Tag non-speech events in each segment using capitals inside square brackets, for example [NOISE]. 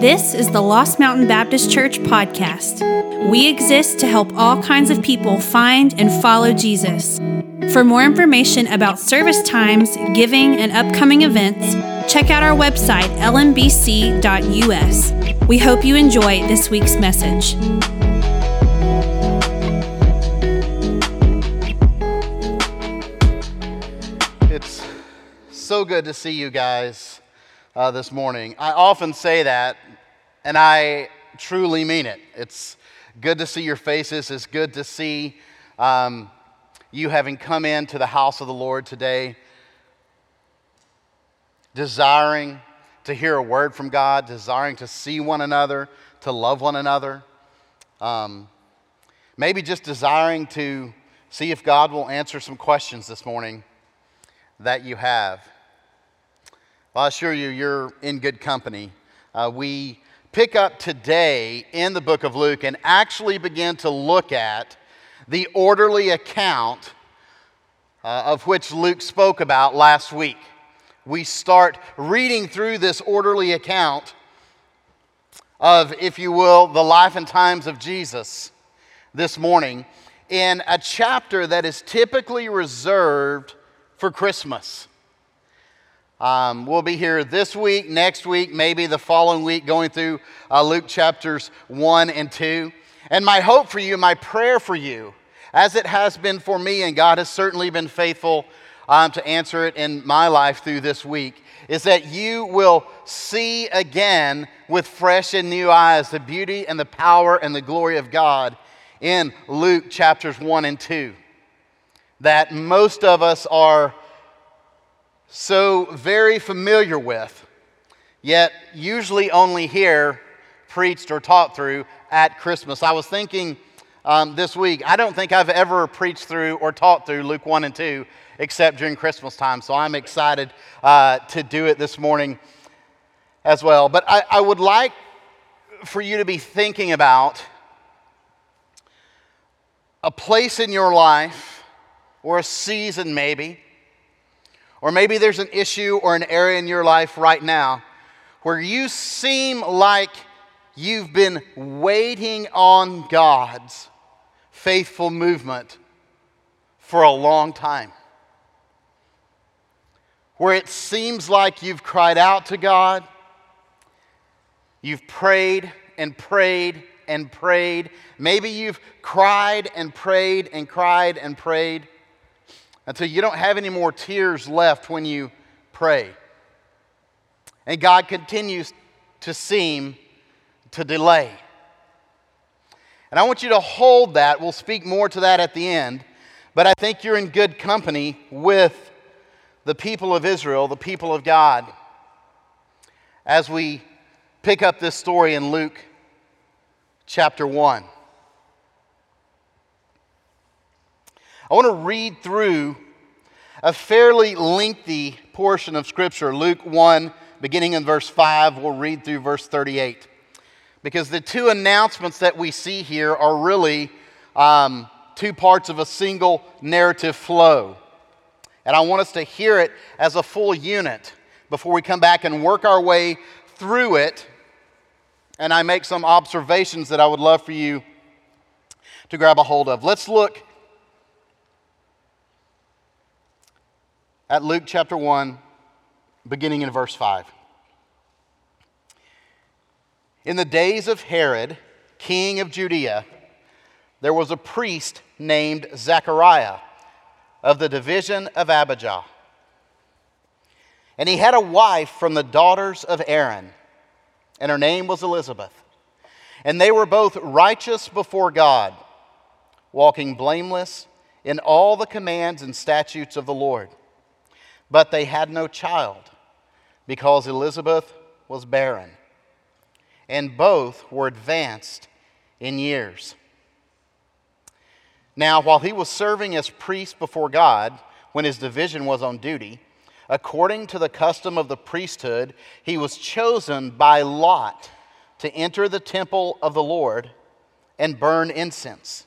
This is the Lost Mountain Baptist Church podcast. We exist to help all kinds of people find and follow Jesus. For more information about service times, giving, and upcoming events, check out our website, lmbc.us. We hope you enjoy this week's message. It's so good to see you guys uh, this morning. I often say that, and I truly mean it. It's good to see your faces. It's good to see um, you having come into the house of the Lord today, desiring to hear a word from God, desiring to see one another, to love one another. Um, maybe just desiring to see if God will answer some questions this morning that you have. Well, I assure you, you're in good company. Uh, we pick up today in the book of Luke and actually begin to look at the orderly account uh, of which Luke spoke about last week. We start reading through this orderly account of, if you will, the life and times of Jesus this morning in a chapter that is typically reserved for Christmas. Um, we'll be here this week, next week, maybe the following week, going through uh, Luke chapters 1 and 2. And my hope for you, my prayer for you, as it has been for me, and God has certainly been faithful um, to answer it in my life through this week, is that you will see again with fresh and new eyes the beauty and the power and the glory of God in Luke chapters 1 and 2. That most of us are so very familiar with, yet usually only hear preached or taught through at Christmas. I was thinking um, this week, I don't think I've ever preached through or taught through Luke 1 and 2 except during Christmas time, so I'm excited uh, to do it this morning as well. But I, I would like for you to be thinking about a place in your life or a season maybe or maybe there's an issue or an area in your life right now where you seem like you've been waiting on God's faithful movement for a long time. Where it seems like you've cried out to God, you've prayed and prayed and prayed. Maybe you've cried and prayed and cried and prayed until you don't have any more tears left when you pray. And God continues to seem to delay. And I want you to hold that. We'll speak more to that at the end. But I think you're in good company with the people of Israel, the people of God, as we pick up this story in Luke chapter 1. I want to read through a fairly lengthy portion of Scripture, Luke 1, beginning in verse 5. We'll read through verse 38. Because the two announcements that we see here are really um, two parts of a single narrative flow. And I want us to hear it as a full unit before we come back and work our way through it. And I make some observations that I would love for you to grab a hold of. Let's look at Luke chapter 1, beginning in verse 5. In the days of Herod, king of Judea, there was a priest named Zechariah of the division of Abijah. And he had a wife from the daughters of Aaron, and her name was Elizabeth. And they were both righteous before God, walking blameless in all the commands and statutes of the Lord. But they had no child because Elizabeth was barren, and both were advanced in years. Now, while he was serving as priest before God, when his division was on duty, according to the custom of the priesthood, he was chosen by lot to enter the temple of the Lord and burn incense.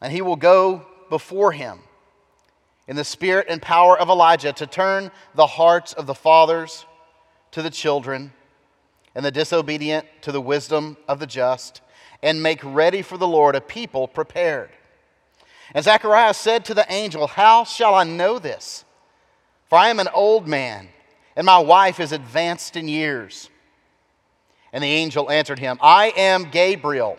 And he will go before him in the spirit and power of Elijah to turn the hearts of the fathers to the children and the disobedient to the wisdom of the just, and make ready for the Lord a people prepared. And Zechariah said to the angel, How shall I know this? For I am an old man, and my wife is advanced in years. And the angel answered him, I am Gabriel.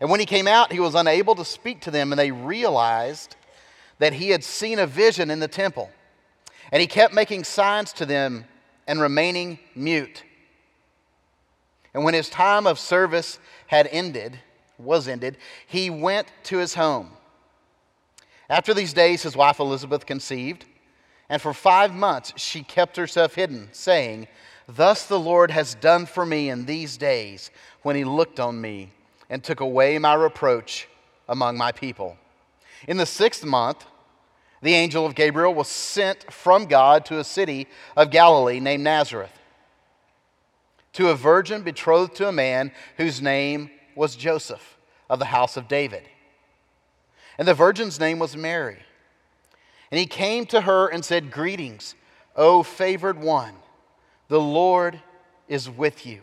And when he came out, he was unable to speak to them, and they realized that he had seen a vision in the temple. And he kept making signs to them and remaining mute. And when his time of service had ended, was ended, he went to his home. After these days, his wife Elizabeth conceived, and for five months she kept herself hidden, saying, Thus the Lord has done for me in these days when he looked on me and took away my reproach among my people. In the sixth month, the angel of Gabriel was sent from God to a city of Galilee named Nazareth to a virgin betrothed to a man whose name was Joseph of the house of David. And the virgin's name was Mary. And he came to her and said, Greetings, O favored one, the Lord is with you.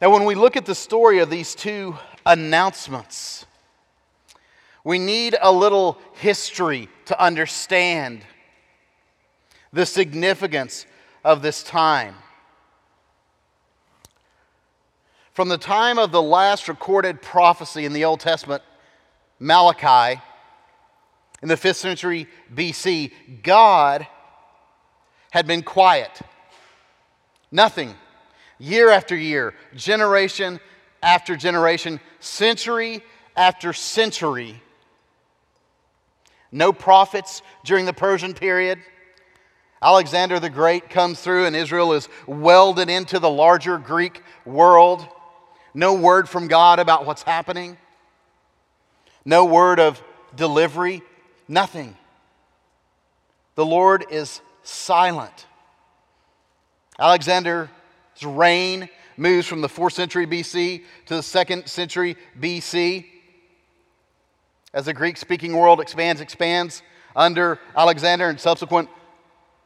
Now, when we look at the story of these two announcements, we need a little history to understand the significance of this time. From the time of the last recorded prophecy in the Old Testament, Malachi, in the 5th century BC, God had been quiet. Nothing. Year after year, generation after generation, century after century. No prophets during the Persian period. Alexander the Great comes through, and Israel is welded into the larger Greek world. No word from God about what's happening. No word of delivery. Nothing. the Lord is silent. Alexander's reign moves from the 4th century BC to the 2nd century BC. As the Greek speaking world expands, expands under Alexander and subsequent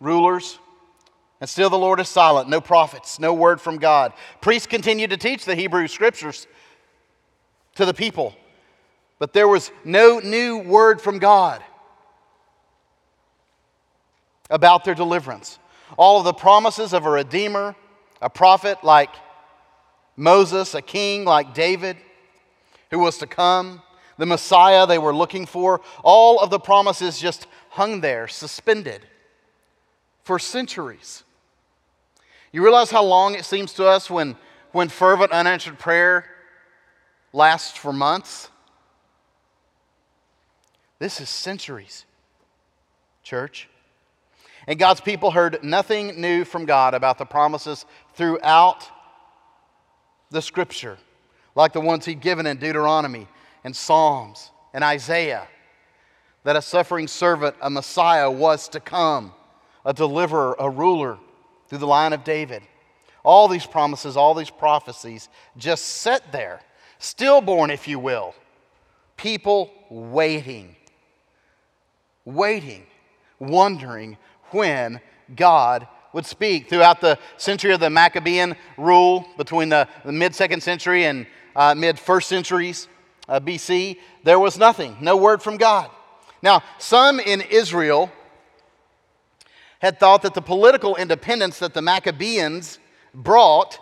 rulers. And still the Lord is silent, no prophets, no word from God. Priests continue to teach the Hebrew scriptures to the people, but there was no new word from God about their deliverance. All of the promises of a redeemer, a prophet like Moses, a king like David who was to come, the Messiah they were looking for, all of the promises just hung there, suspended for centuries. You realize how long it seems to us when, when fervent unanswered prayer lasts for months? This is centuries, church. And God's people heard nothing new from God about the promises throughout the scripture, like the ones he'd given in Deuteronomy and Psalms and Isaiah, that a suffering servant, a Messiah, was to come, a deliverer, a ruler through the line of David. All these promises, all these prophecies just sit there, stillborn, if you will. People waiting, waiting, wondering when God would speak. Throughout the century of the Maccabean rule between the, the mid second century and uh, mid first centuries uh, BC, there was nothing, no word from God. Now, some in Israel had thought that the political independence that the Maccabeans brought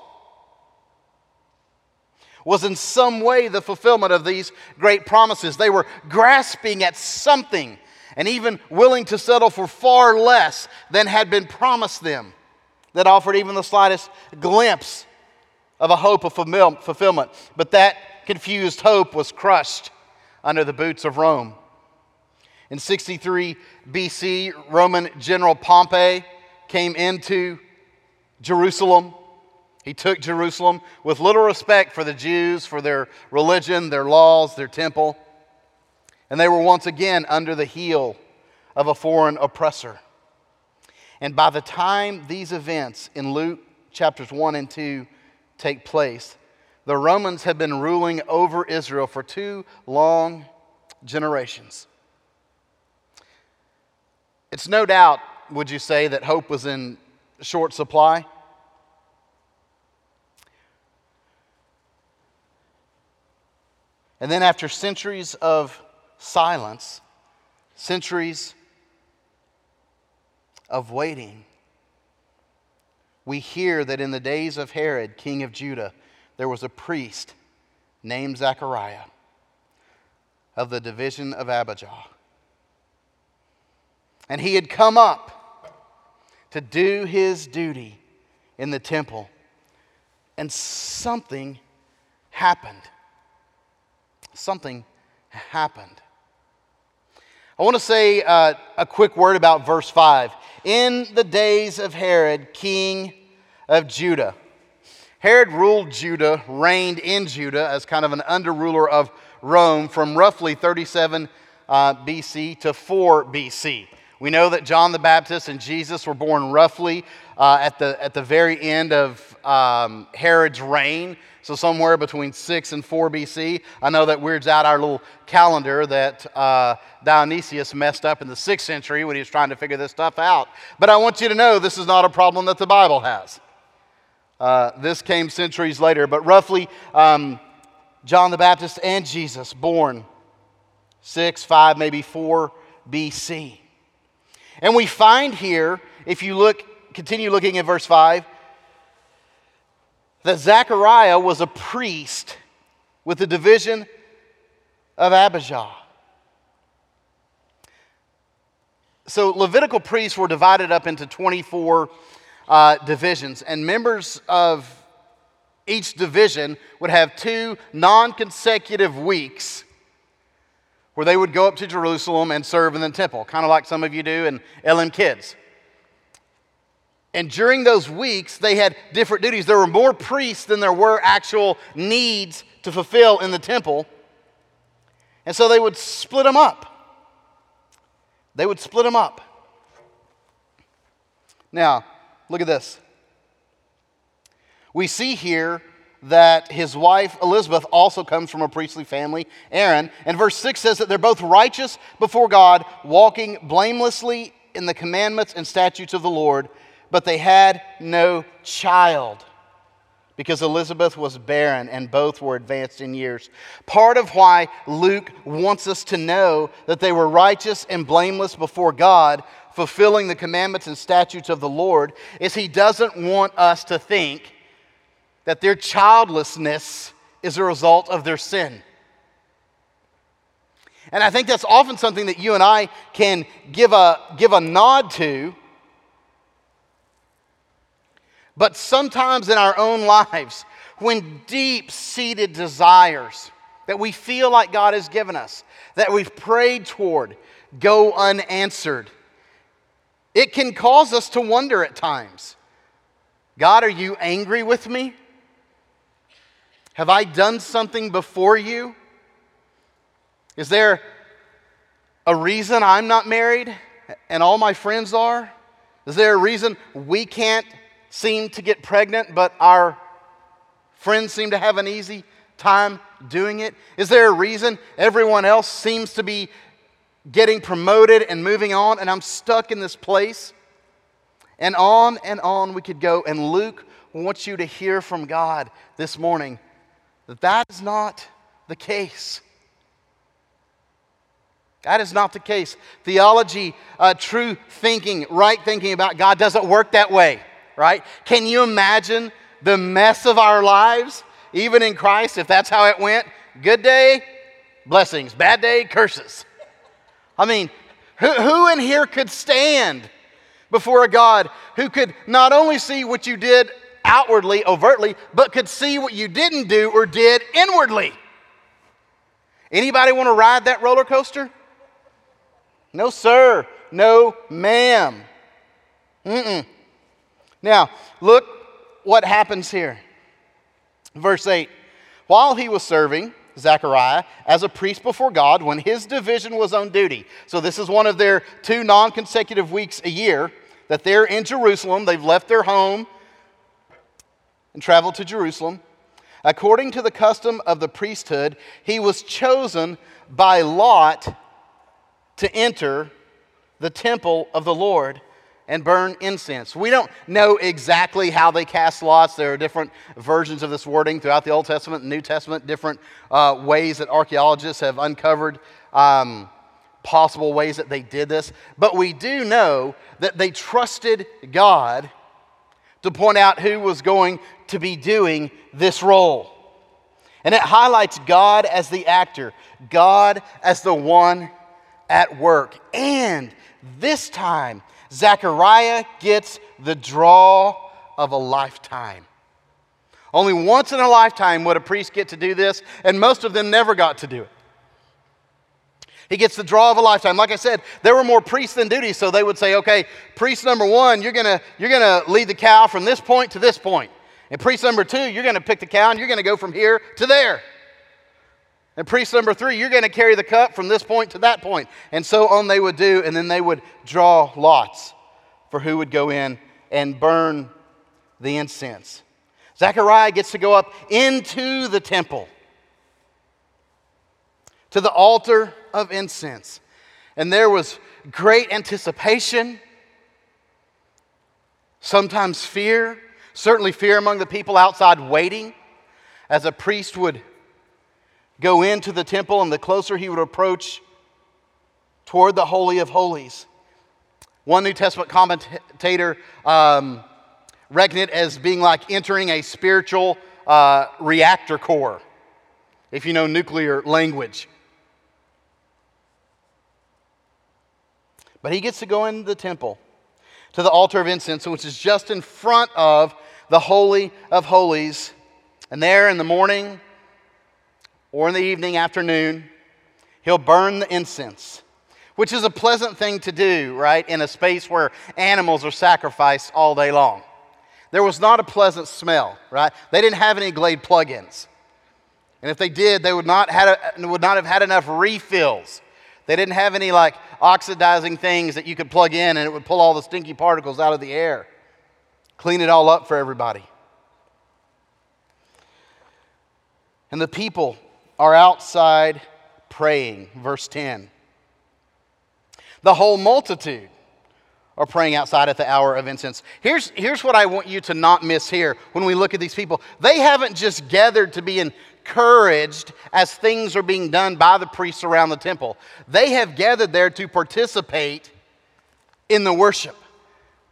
was in some way the fulfillment of these great promises. They were grasping at something and even willing to settle for far less than had been promised them, that offered even the slightest glimpse of a hope of fulfillment. But that confused hope was crushed under the boots of Rome. In 63 BC, Roman General Pompey came into Jerusalem. He took Jerusalem with little respect for the Jews, for their religion, their laws, their temple and they were once again under the heel of a foreign oppressor. And by the time these events in Luke chapters 1 and 2 take place, the Romans had been ruling over Israel for two long generations. It's no doubt, would you say, that hope was in short supply? And then, after centuries of silence, centuries of waiting, we hear that in the days of Herod, king of Judah, there was a priest named Zechariah of the division of Abijah. And he had come up to do his duty in the temple. And something happened. Something happened. I want to say uh, a quick word about verse 5. In the days of Herod, king of Judah. Herod ruled Judah, reigned in Judah as kind of an under ruler of Rome from roughly 37 uh, BC to 4 BC. We know that John the Baptist and Jesus were born roughly uh, at, the, at the very end of um, Herod's reign. So, somewhere between 6 and 4 BC. I know that weirds out our little calendar that uh, Dionysius messed up in the 6th century when he was trying to figure this stuff out. But I want you to know this is not a problem that the Bible has. Uh, this came centuries later, but roughly um, John the Baptist and Jesus born 6, 5, maybe 4 BC. And we find here, if you look, continue looking at verse 5, that Zechariah was a priest with the division of Abijah. So, Levitical priests were divided up into 24 uh, divisions, and members of each division would have two non consecutive weeks where they would go up to Jerusalem and serve in the temple, kind of like some of you do in LM Kids. And during those weeks, they had different duties. There were more priests than there were actual needs to fulfill in the temple. And so they would split them up. They would split them up. Now, look at this. We see here that his wife Elizabeth also comes from a priestly family, Aaron. And verse 6 says that they're both righteous before God, walking blamelessly in the commandments and statutes of the Lord, but they had no child because Elizabeth was barren and both were advanced in years. Part of why Luke wants us to know that they were righteous and blameless before God, fulfilling the commandments and statutes of the Lord, is he doesn't want us to think that their childlessness is a result of their sin. And I think that's often something that you and I can give a, give a nod to. But sometimes in our own lives, when deep seated desires that we feel like God has given us, that we've prayed toward, go unanswered, it can cause us to wonder at times God, are you angry with me? Have I done something before you? Is there a reason I'm not married and all my friends are? Is there a reason we can't seem to get pregnant but our friends seem to have an easy time doing it? Is there a reason everyone else seems to be getting promoted and moving on and I'm stuck in this place? And on and on we could go. And Luke wants you to hear from God this morning that that is not the case. That is not the case. Theology, uh, true thinking, right thinking about God doesn't work that way, right? Can you imagine the mess of our lives, even in Christ, if that's how it went? Good day, blessings. Bad day, curses. I mean, who, who in here could stand before a God who could not only see what you did outwardly, overtly, but could see what you didn't do or did inwardly. Anybody want to ride that roller coaster? No, sir. No, ma'am. Mm-mm. Now, look what happens here. Verse 8. While he was serving, Zechariah, as a priest before God, when his division was on duty. So, this is one of their two non consecutive weeks a year that they're in Jerusalem. They've left their home and traveled to Jerusalem. According to the custom of the priesthood, he was chosen by lot to enter the temple of the Lord and burn incense. We don't know exactly how they cast lots. There are different versions of this wording throughout the Old Testament and New Testament, different uh, ways that archaeologists have uncovered um, possible ways that they did this. But we do know that they trusted God to point out who was going to be doing this role. And it highlights God as the actor, God as the one at work. And this time, Zechariah gets the draw of a lifetime. Only once in a lifetime would a priest get to do this, and most of them never got to do it. He gets the draw of a lifetime. Like I said, there were more priests than duties, so they would say, okay, priest number one, you're gonna, you're gonna lead the cow from this point to this point. And priest number two, you're gonna pick the cow and you're gonna go from here to there. And priest number three, you're gonna carry the cup from this point to that point. And so on they would do, and then they would draw lots for who would go in and burn the incense. Zechariah gets to go up into the temple to the altar of incense. And there was great anticipation, sometimes fear, certainly fear among the people outside waiting as a priest would go into the temple, and the closer he would approach toward the Holy of Holies. One New Testament commentator um, reckoned it as being like entering a spiritual uh, reactor core, if you know nuclear language. But he gets to go into the temple to the altar of incense, which is just in front of the Holy of Holies. And there in the morning or in the evening, afternoon, he'll burn the incense, which is a pleasant thing to do, right, in a space where animals are sacrificed all day long. There was not a pleasant smell, right? They didn't have any Glade plugins. And if they did, they would not, had a, would not have had enough refills They didn't have any like oxidizing things that you could plug in and it would pull all the stinky particles out of the air, clean it all up for everybody. And the people are outside praying, verse 10. The whole multitude are praying outside at the hour of incense. Here's, here's what I want you to not miss here when we look at these people. They haven't just gathered to be encouraged as things are being done by the priests around the temple, they have gathered there to participate in the worship,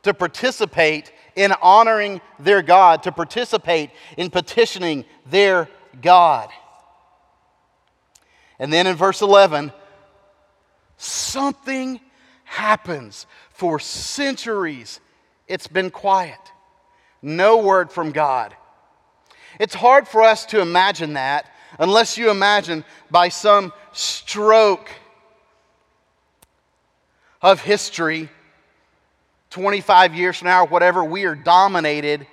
to participate in honoring their God, to participate in petitioning their God. And then in verse 11, something happens. For centuries, it's been quiet. No word from God. It's hard for us to imagine that unless you imagine by some stroke of history, 25 years from now, or whatever, we are dominated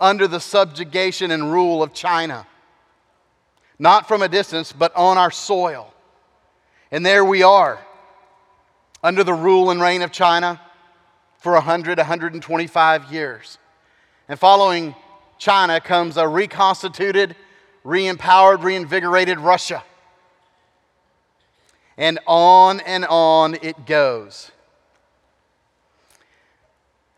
under the subjugation and rule of China. Not from a distance, but on our soil. And there we are under the rule and reign of China for 100, 125 years. And following China comes a reconstituted, re empowered, reinvigorated Russia. And on and on it goes.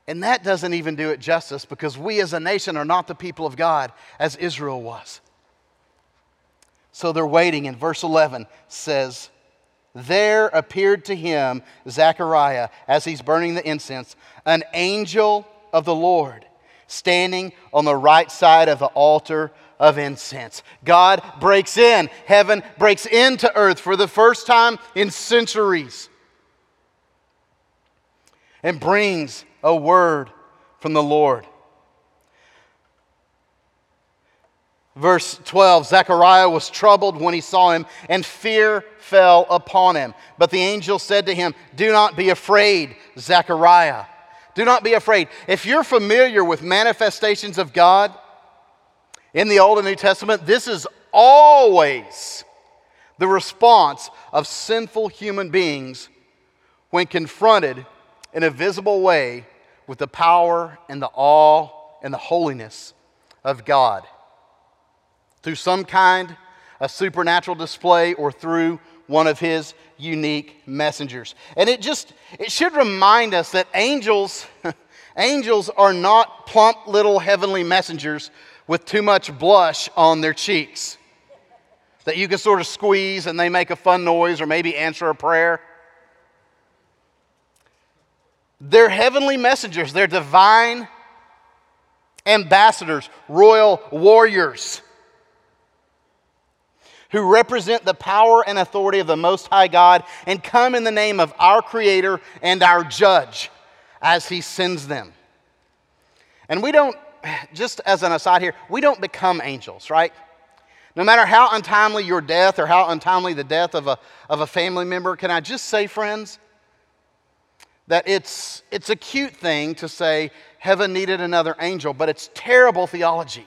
And that doesn't even do it justice because we as a nation are not the people of God as Israel was. So they're waiting, and verse 11 says, there appeared to him, Zechariah, as he's burning the incense, an angel of the Lord standing on the right side of the altar of incense. God breaks in, heaven breaks into earth for the first time in centuries and brings a word from the Lord. Verse 12 Zechariah was troubled when he saw him, and fear fell upon him. But the angel said to him, Do not be afraid, Zechariah. Do not be afraid. If you're familiar with manifestations of God in the Old and New Testament, this is always the response of sinful human beings when confronted in a visible way with the power and the awe and the holiness of God through some kind of supernatural display or through one of his unique messengers. And it just it should remind us that angels [LAUGHS] angels are not plump little heavenly messengers with too much blush on their cheeks that you can sort of squeeze and they make a fun noise or maybe answer a prayer. They're heavenly messengers, they're divine ambassadors, royal warriors who represent the power and authority of the Most High God and come in the name of our Creator and our Judge as He sends them. And we don't, just as an aside here, we don't become angels, right? No matter how untimely your death or how untimely the death of a, of a family member, can I just say, friends, that it's, it's a cute thing to say heaven needed another angel, but it's terrible theology.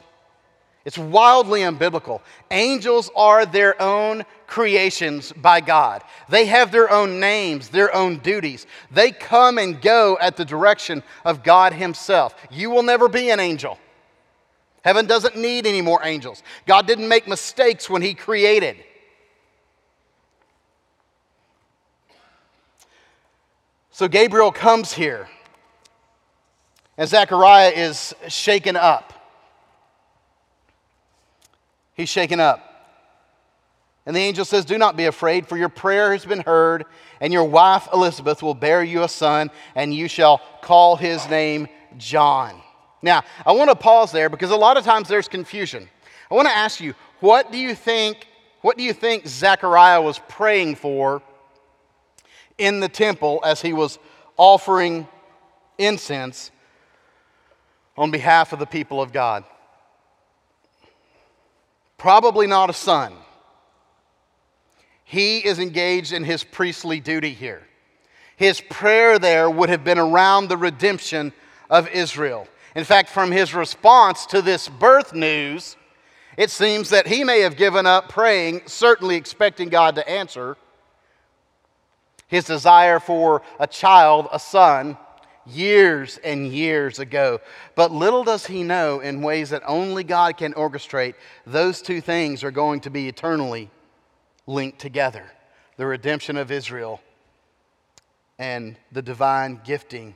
It's wildly unbiblical. Angels are their own creations by God. They have their own names, their own duties. They come and go at the direction of God Himself. You will never be an angel. Heaven doesn't need any more angels. God didn't make mistakes when He created. So Gabriel comes here, and Zechariah is shaken up. He's shaken up. And the angel says, Do not be afraid, for your prayer has been heard, and your wife Elizabeth will bear you a son, and you shall call his name John. Now, I want to pause there because a lot of times there's confusion. I want to ask you, what do you think, what do you think Zechariah was praying for in the temple as he was offering incense on behalf of the people of God? Probably not a son. He is engaged in his priestly duty here. His prayer there would have been around the redemption of Israel. In fact, from his response to this birth news, it seems that he may have given up praying, certainly expecting God to answer. his desire for a child, a son, years and years ago. But little does he know, in ways that only God can orchestrate, those two things are going to be eternally linked together the redemption of Israel and the divine gifting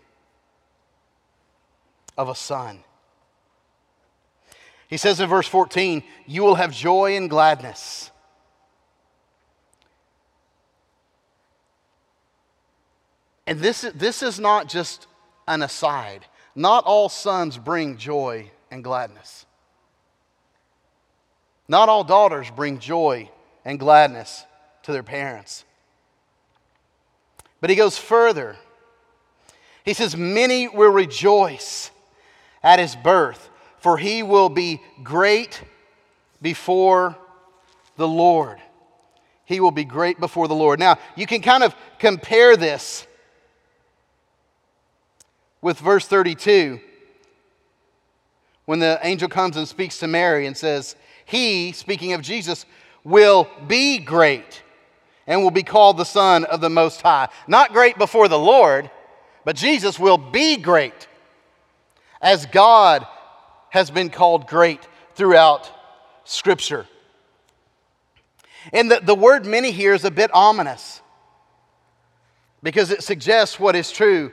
of a son. He says in verse 14, You will have joy and gladness. And this, this is not just an aside. Not all sons bring joy and gladness. Not all daughters bring joy and gladness to their parents. But he goes further. He says, Many will rejoice at his birth, for he will be great before the Lord. He will be great before the Lord. Now, you can kind of compare this with verse 32 when the angel comes and speaks to Mary and says, He, speaking of Jesus, will be great and will be called the Son of the Most High. Not great before the Lord, but Jesus will be great as God has been called great throughout Scripture. And the, the word many here is a bit ominous because it suggests what is true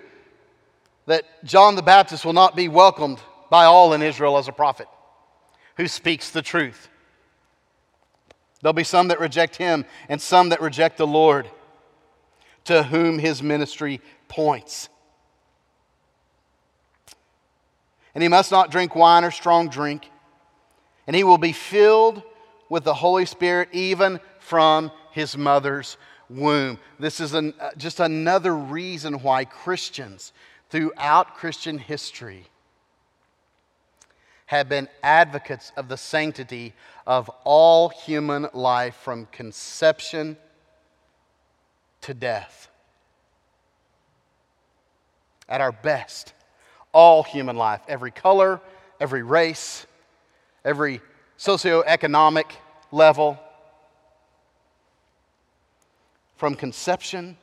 that John the Baptist will not be welcomed by all in Israel as a prophet who speaks the truth. There'll be some that reject him and some that reject the Lord to whom his ministry points. And he must not drink wine or strong drink, and he will be filled with the Holy Spirit even from his mother's womb. This is an, uh, just another reason why Christians throughout Christian history have been advocates of the sanctity of all human life from conception to death. At our best, all human life, every color, every race, every socioeconomic level, from conception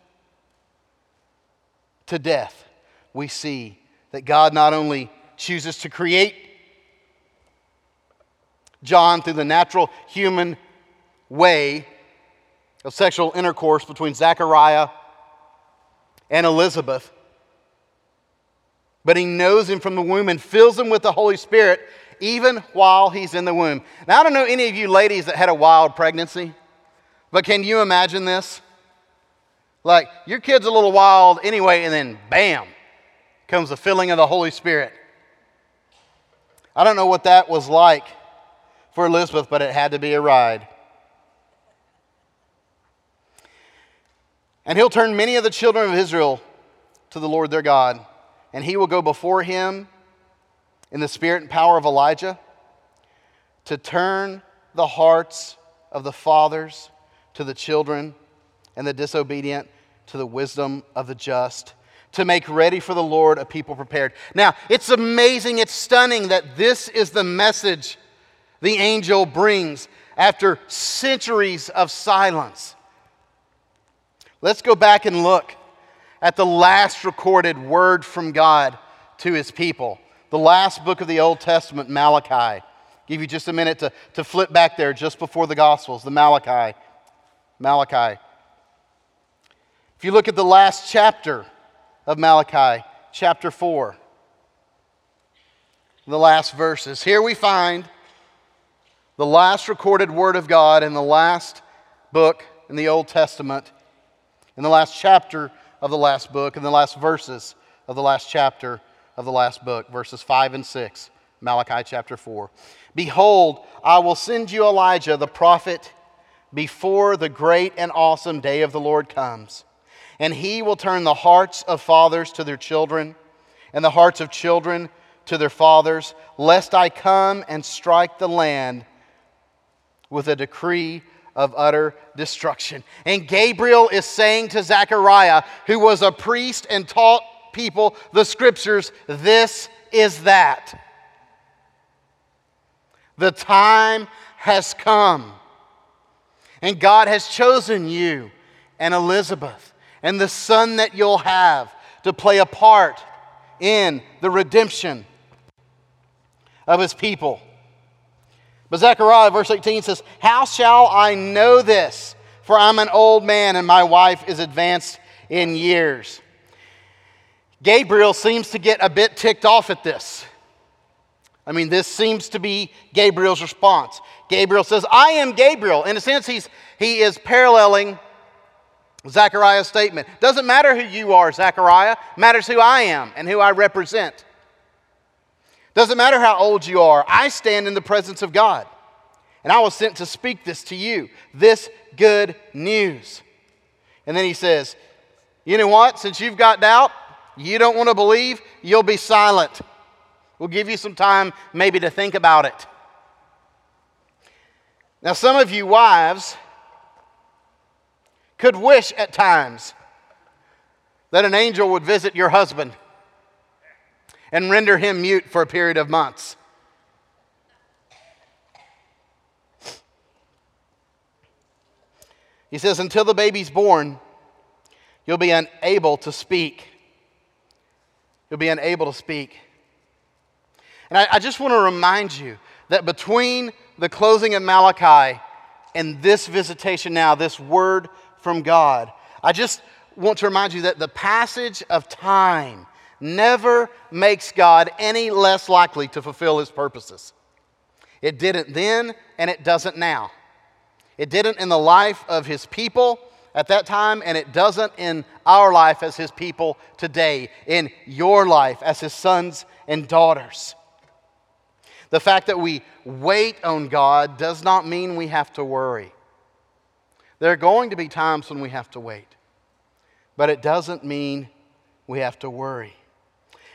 to death we see that God not only chooses to create John through the natural human way of sexual intercourse between Zechariah and Elizabeth, but he knows him from the womb and fills him with the Holy Spirit even while he's in the womb. Now, I don't know any of you ladies that had a wild pregnancy, but can you imagine this? Like, your kid's a little wild anyway, and then bam, comes the filling of the Holy Spirit. I don't know what that was like for Elizabeth, but it had to be a ride. And he'll turn many of the children of Israel to the Lord their God, and he will go before him in the spirit and power of Elijah to turn the hearts of the fathers to the children and the disobedient to the wisdom of the just to make ready for the Lord a people prepared. Now, it's amazing, it's stunning that this is the message the angel brings after centuries of silence. Let's go back and look at the last recorded word from God to his people, the last book of the Old Testament, Malachi. Give you just a minute to, to flip back there just before the Gospels, the Malachi. Malachi. If you look at the last chapter, of Malachi, chapter 4. The last verses. Here we find the last recorded word of God in the last book in the Old Testament, in the last chapter of the last book, in the last verses of the last chapter of the last book, verses 5 and 6, Malachi chapter 4. Behold, I will send you Elijah the prophet before the great and awesome day of the Lord comes and he will turn the hearts of fathers to their children, and the hearts of children to their fathers, lest I come and strike the land with a decree of utter destruction. And Gabriel is saying to Zechariah, who was a priest and taught people the scriptures, this is that. The time has come, and God has chosen you and Elizabeth and the son that you'll have to play a part in the redemption of his people. But Zechariah, verse 18 says, How shall I know this? For I'm an old man and my wife is advanced in years. Gabriel seems to get a bit ticked off at this. I mean, this seems to be Gabriel's response. Gabriel says, I am Gabriel. In a sense, he's, he is paralleling Zechariah's statement. Doesn't matter who you are, Zechariah, matters who I am and who I represent. Doesn't matter how old you are, I stand in the presence of God. And I was sent to speak this to you, this good news. And then he says, You know what? Since you've got doubt, you don't want to believe, you'll be silent. We'll give you some time maybe to think about it. Now, some of you wives could wish at times that an angel would visit your husband and render him mute for a period of months. He says, until the baby's born, you'll be unable to speak. You'll be unable to speak. And I, I just want to remind you that between the closing of Malachi and this visitation now, this word from God, I just want to remind you that the passage of time never makes God any less likely to fulfill his purposes. It didn't then, and it doesn't now. It didn't in the life of his people at that time, and it doesn't in our life as his people today, in your life as his sons and daughters. The fact that we wait on God does not mean we have to worry. There are going to be times when we have to wait, but it doesn't mean we have to worry.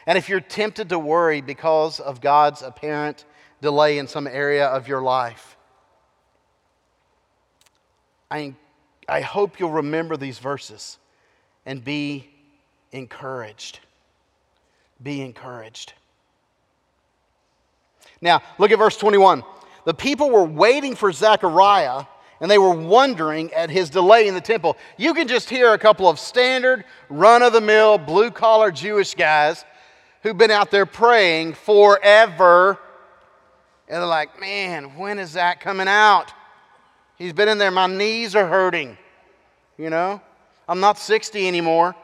And if you're tempted to worry because of God's apparent delay in some area of your life, I, I hope you'll remember these verses and be encouraged. Be encouraged. Now, look at verse 21. The people were waiting for Zechariah and they were wondering at his delay in the temple. You can just hear a couple of standard, run of the mill, blue collar Jewish guys who've been out there praying forever. And they're like, man, when is that coming out? He's been in there, my knees are hurting. You know, I'm not 60 anymore.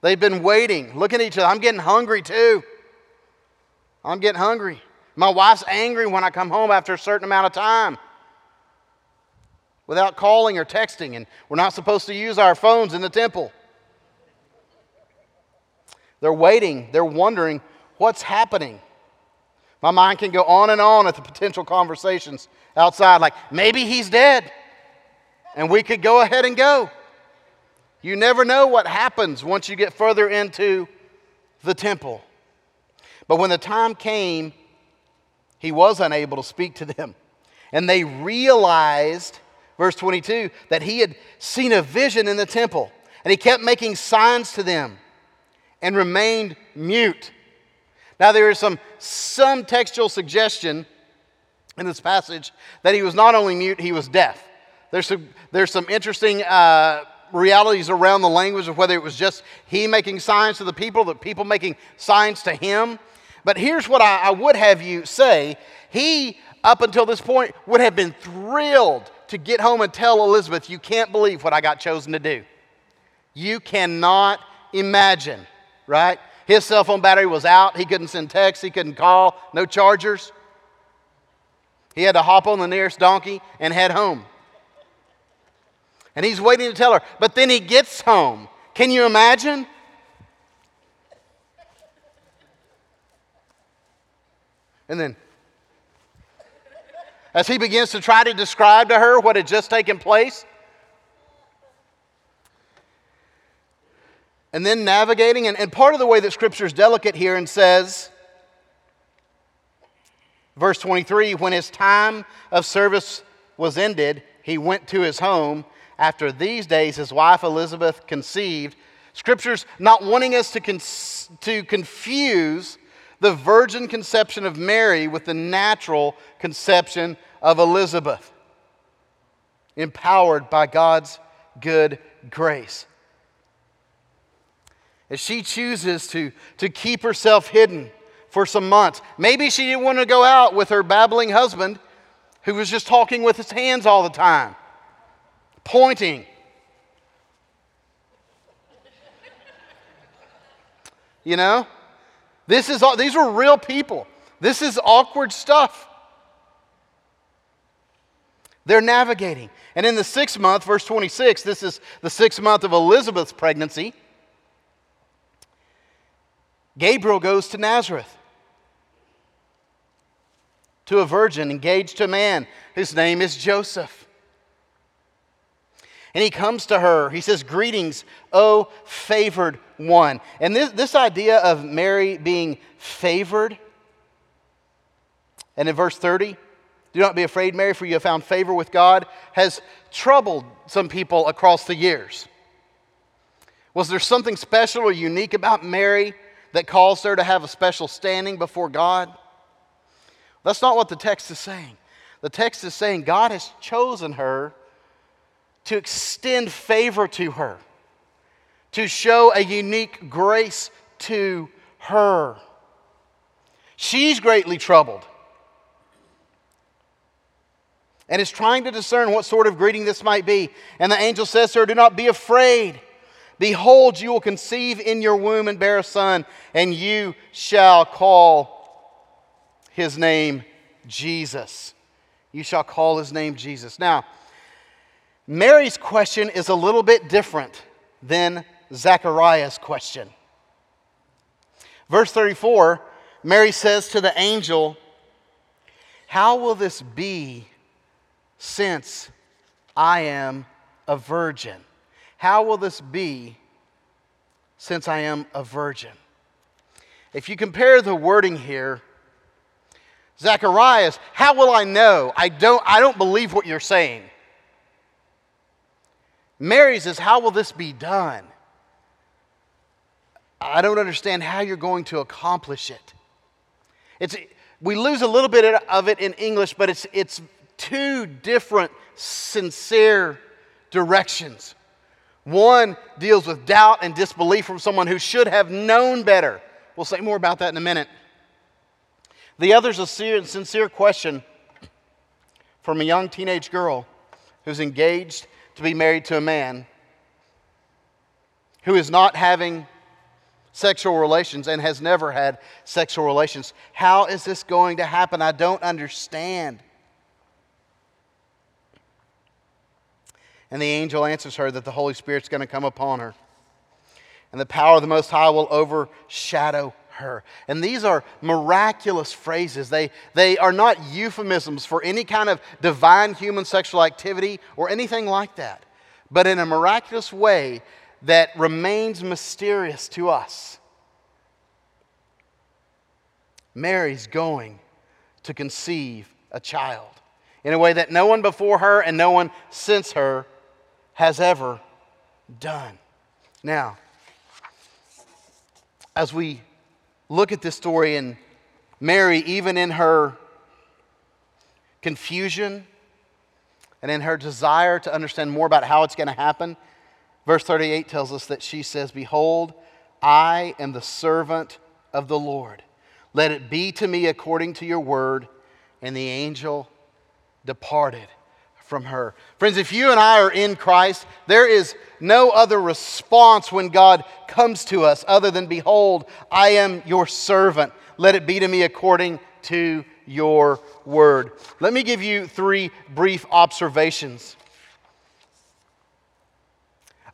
They've been waiting, looking at each other. I'm getting hungry too. I'm getting hungry. My wife's angry when I come home after a certain amount of time without calling or texting, and we're not supposed to use our phones in the temple. They're waiting, they're wondering what's happening. My mind can go on and on at the potential conversations outside, like maybe he's dead, and we could go ahead and go. You never know what happens once you get further into the temple. But when the time came, he was unable to speak to them. And they realized, verse 22, that he had seen a vision in the temple. And he kept making signs to them and remained mute. Now, there is some, some textual suggestion in this passage that he was not only mute, he was deaf. There's some, there's some interesting uh, realities around the language of whether it was just he making signs to the people, the people making signs to him. But here's what I, I would have you say he, up until this point, would have been thrilled to get home and tell Elizabeth, You can't believe what I got chosen to do. You cannot imagine right? His cell phone battery was out. He couldn't send texts, he couldn't call, no chargers. He had to hop on the nearest donkey and head home. And he's waiting to tell her. But then he gets home. Can you imagine? And then, as he begins to try to describe to her what had just taken place, and then navigating. And, and part of the way that Scripture is delicate here and says, verse 23 when his time of service was ended, he went to his home. After these days, his wife Elizabeth conceived. Scripture's not wanting us to, to confuse the virgin conception of Mary with the natural conception of Elizabeth, empowered by God's good grace. As she chooses to, to keep herself hidden for some months, maybe she didn't want to go out with her babbling husband who was just talking with his hands all the time, pointing. You know? This is these were real people. This is awkward stuff. They're navigating. And in the sixth month, verse 26, this is the sixth month of Elizabeth's pregnancy. Gabriel goes to Nazareth to a virgin engaged to a man whose name is Joseph. And he comes to her. He says, Greetings, O favored one. And this, this idea of Mary being favored, and in verse 30, do not be afraid, Mary, for you have found favor with God, has troubled some people across the years. Was there something special or unique about Mary that caused her to have a special standing before God? That's not what the text is saying. The text is saying God has chosen her to extend favor to her, to show a unique grace to her. She's greatly troubled and is trying to discern what sort of greeting this might be. And the angel says to her, Do not be afraid. Behold, you will conceive in your womb and bear a son, and you shall call his name Jesus. You shall call his name Jesus. Now, Mary's question is a little bit different than Zechariah's question. Verse 34, Mary says to the angel, How will this be since I am a virgin? How will this be since I am a virgin? If you compare the wording here, Zacharias, how will I know? I don't, I don't believe what you're saying. Mary says, How will this be done? I don't understand how you're going to accomplish it. It's, we lose a little bit of it in English, but it's, it's two different sincere directions. One deals with doubt and disbelief from someone who should have known better. We'll say more about that in a minute. The other is a sincere question from a young teenage girl who's engaged to be married to a man who is not having sexual relations and has never had sexual relations. How is this going to happen? I don't understand. And the angel answers her that the Holy Spirit's going to come upon her. And the power of the Most High will overshadow her. And these are miraculous phrases. They, they are not euphemisms for any kind of divine human sexual activity or anything like that, but in a miraculous way that remains mysterious to us. Mary's going to conceive a child in a way that no one before her and no one since her has ever done. Now, as we look at this story and Mary, even in her confusion and in her desire to understand more about how it's going to happen, verse 38 tells us that she says, Behold, I am the servant of the Lord. Let it be to me according to your word. And the angel departed from her. Friends, if you and I are in Christ, there is no other response when God comes to us other than, Behold, I am your servant. Let it be to me according to your word. Let me give you three brief observations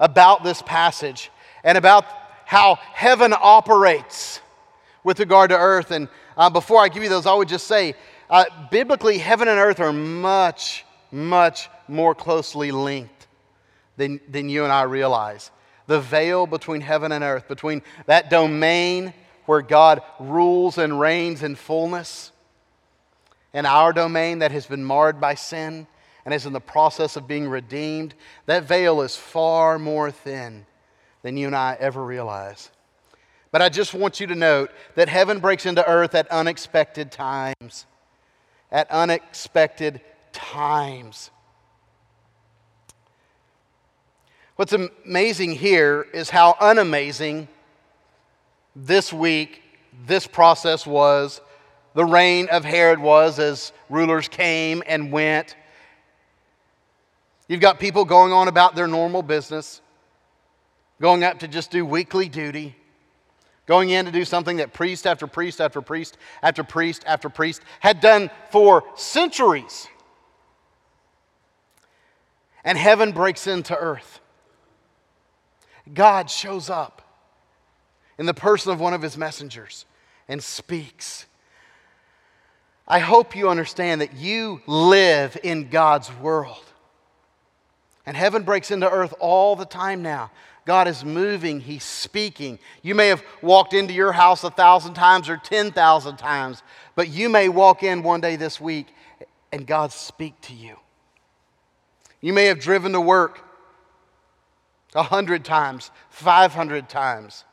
about this passage and about how heaven operates with regard to earth. And uh, before I give you those, I would just say, uh, biblically, heaven and earth are much much more closely linked than, than you and I realize. The veil between heaven and earth, between that domain where God rules and reigns in fullness, and our domain that has been marred by sin and is in the process of being redeemed, that veil is far more thin than you and I ever realize. But I just want you to note that heaven breaks into earth at unexpected times. At unexpected times. What's amazing here is how unamazing this week, this process was, the reign of Herod was as rulers came and went. You've got people going on about their normal business, going up to just do weekly duty, going in to do something that priest after priest after priest after priest after priest had done for centuries. And heaven breaks into earth. God shows up in the person of one of his messengers and speaks. I hope you understand that you live in God's world. And heaven breaks into earth all the time now. God is moving, He's speaking. You may have walked into your house a thousand times or 10,000 times, but you may walk in one day this week and God speak to you. You may have driven to work a hundred times, 500 times.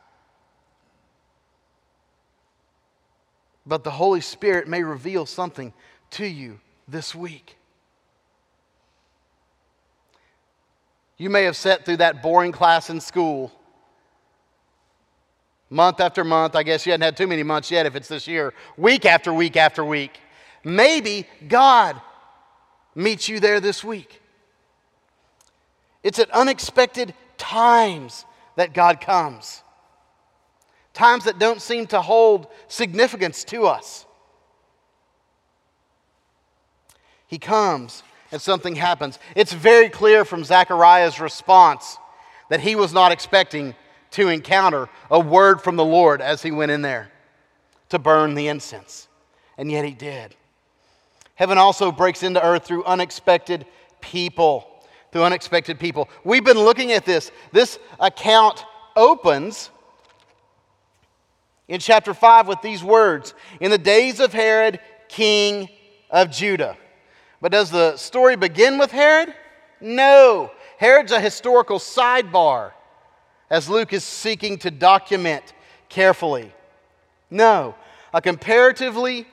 But the Holy Spirit may reveal something to you this week. You may have sat through that boring class in school month after month. I guess you hadn't had too many months yet if it's this year, week after week after week. Maybe God meets you there this week. It's at unexpected times that God comes, times that don't seem to hold significance to us. He comes and something happens. It's very clear from Zechariah's response that he was not expecting to encounter a word from the Lord as he went in there to burn the incense. And yet he did. Heaven also breaks into earth through unexpected people. Through unexpected people. We've been looking at this. This account opens in chapter 5 with these words In the days of Herod, king of Judah. But does the story begin with Herod? No. Herod's a historical sidebar as Luke is seeking to document carefully. No. A comparatively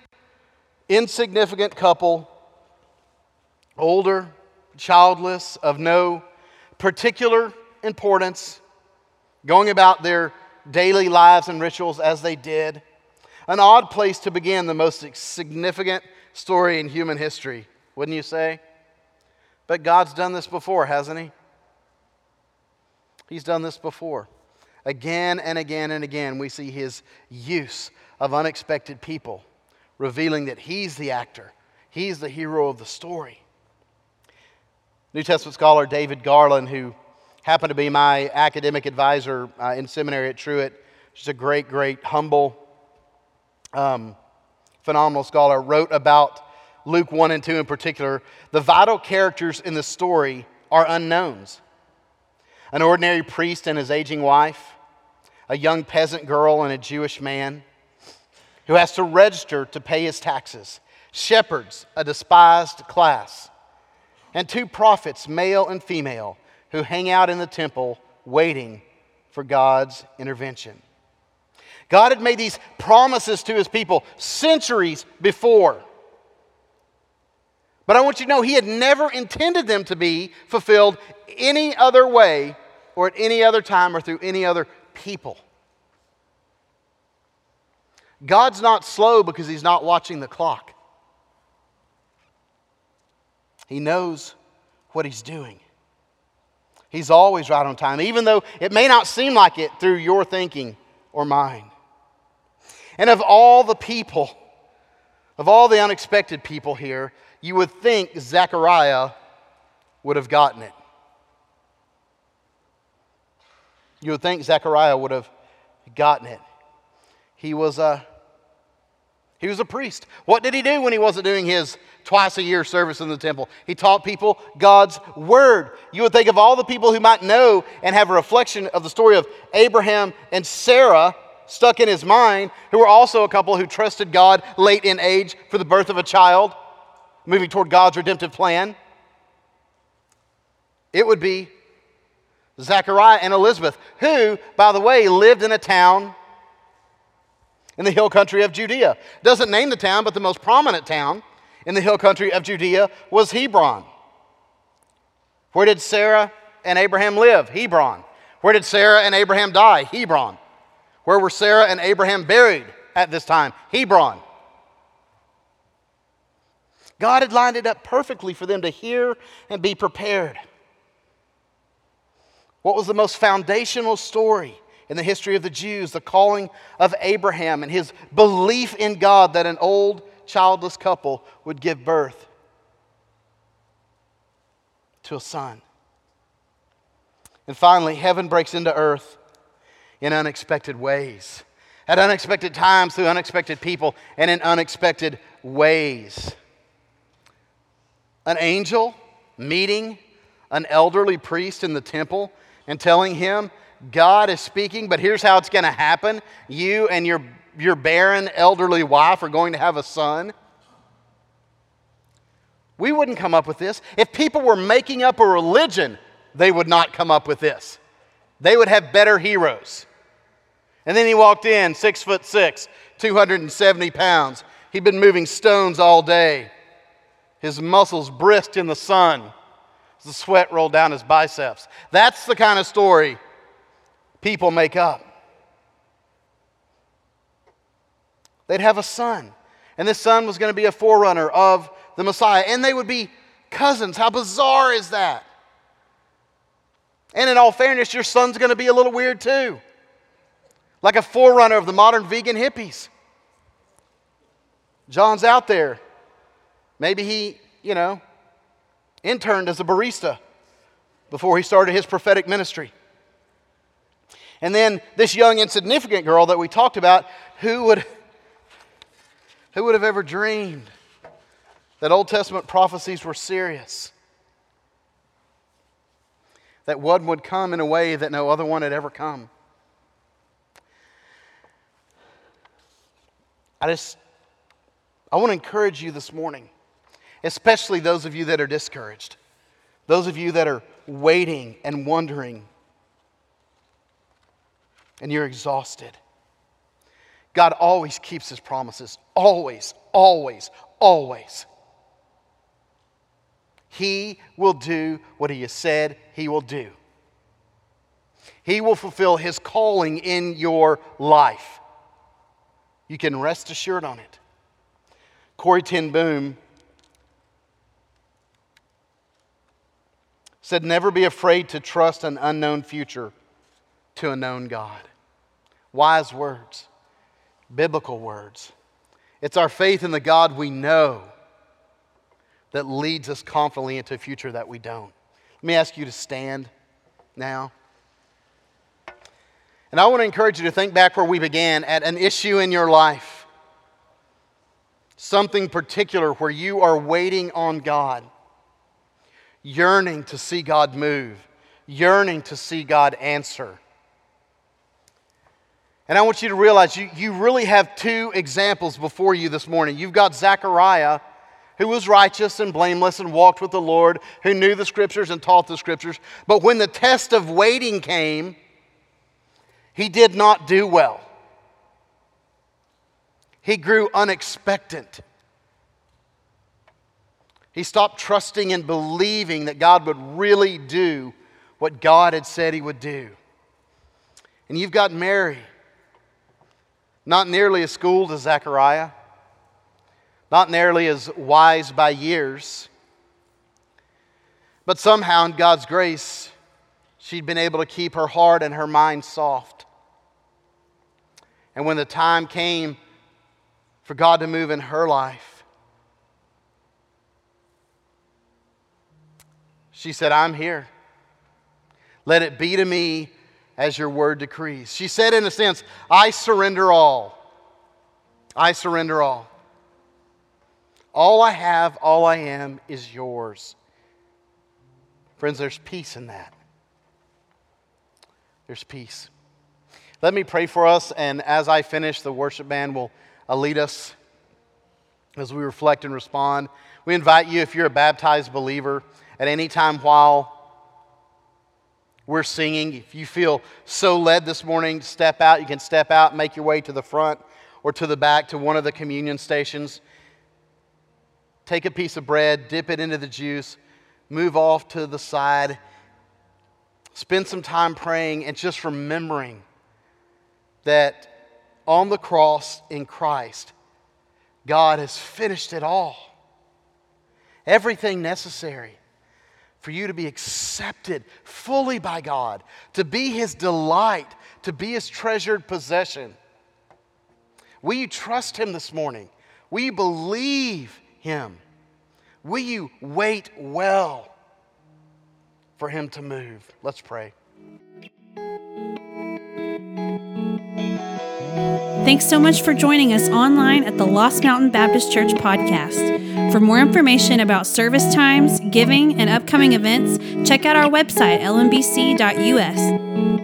insignificant couple, older, childless, of no particular importance, going about their daily lives and rituals as they did. An odd place to begin the most significant story in human history wouldn't you say? But God's done this before, hasn't He? He's done this before. Again and again and again, we see His use of unexpected people, revealing that He's the actor, He's the hero of the story. New Testament scholar David Garland, who happened to be my academic advisor uh, in seminary at Truett, just a great, great, humble, um, phenomenal scholar, wrote about Luke 1 and 2 in particular, the vital characters in the story are unknowns. An ordinary priest and his aging wife, a young peasant girl and a Jewish man who has to register to pay his taxes, shepherds, a despised class, and two prophets, male and female, who hang out in the temple waiting for God's intervention. God had made these promises to his people centuries before. But I want you to know he had never intended them to be fulfilled any other way or at any other time or through any other people. God's not slow because he's not watching the clock. He knows what he's doing. He's always right on time, even though it may not seem like it through your thinking or mine. And of all the people, of all the unexpected people here, you would think Zechariah would have gotten it. You would think Zechariah would have gotten it. He was a he was a priest. What did he do when he wasn't doing his twice a year service in the temple? He taught people God's word. You would think of all the people who might know and have a reflection of the story of Abraham and Sarah stuck in his mind, who were also a couple who trusted God late in age for the birth of a child moving toward God's redemptive plan, it would be Zechariah and Elizabeth, who, by the way, lived in a town in the hill country of Judea. Doesn't name the town, but the most prominent town in the hill country of Judea was Hebron. Where did Sarah and Abraham live? Hebron. Where did Sarah and Abraham die? Hebron. Where were Sarah and Abraham buried at this time? Hebron. God had lined it up perfectly for them to hear and be prepared. What was the most foundational story in the history of the Jews? The calling of Abraham and his belief in God that an old childless couple would give birth to a son. And finally, heaven breaks into earth in unexpected ways, at unexpected times, through unexpected people, and in unexpected ways. An angel meeting an elderly priest in the temple and telling him, God is speaking, but here's how it's going to happen. You and your, your barren elderly wife are going to have a son. We wouldn't come up with this. If people were making up a religion, they would not come up with this. They would have better heroes. And then he walked in, six foot six, 270 pounds. He'd been moving stones all day. His muscles brisked in the sun as the sweat rolled down his biceps. That's the kind of story people make up. They'd have a son, and this son was going to be a forerunner of the Messiah, and they would be cousins. How bizarre is that? And in all fairness, your son's going to be a little weird too, like a forerunner of the modern vegan hippies. John's out there Maybe he, you know, interned as a barista before he started his prophetic ministry. And then this young insignificant girl that we talked about, who would who would have ever dreamed that Old Testament prophecies were serious? That one would come in a way that no other one had ever come. I just I want to encourage you this morning especially those of you that are discouraged, those of you that are waiting and wondering, and you're exhausted. God always keeps his promises. Always, always, always. He will do what he has said he will do. He will fulfill his calling in your life. You can rest assured on it. Corrie ten Boom said, Never be afraid to trust an unknown future to a known God. Wise words, biblical words. It's our faith in the God we know that leads us confidently into a future that we don't. Let me ask you to stand now. And I want to encourage you to think back where we began at an issue in your life, something particular where you are waiting on God yearning to see God move, yearning to see God answer. And I want you to realize you, you really have two examples before you this morning. You've got Zechariah, who was righteous and blameless and walked with the Lord, who knew the scriptures and taught the scriptures. But when the test of waiting came, he did not do well. He grew unexpectant. He stopped trusting and believing that God would really do what God had said He would do. And you've got Mary, not nearly as schooled as Zechariah, not nearly as wise by years, but somehow in God's grace, she'd been able to keep her heart and her mind soft. And when the time came for God to move in her life, She said, I'm here. Let it be to me as your word decrees. She said, in a sense, I surrender all. I surrender all. All I have, all I am is yours. Friends, there's peace in that. There's peace. Let me pray for us, and as I finish, the worship band will lead us as we reflect and respond. We invite you, if you're a baptized believer, at any time while we're singing. If you feel so led this morning to step out, you can step out, make your way to the front or to the back to one of the communion stations. Take a piece of bread, dip it into the juice, move off to the side, spend some time praying and just remembering that on the cross in Christ, God has finished it all. Everything necessary for you to be accepted fully by God, to be His delight, to be His treasured possession. Will you trust Him this morning? Will you believe Him? Will you wait well for Him to move? Let's pray. Thanks so much for joining us online at the Lost Mountain Baptist Church podcast. For more information about service times, giving, and upcoming events, check out our website, lmbc.us.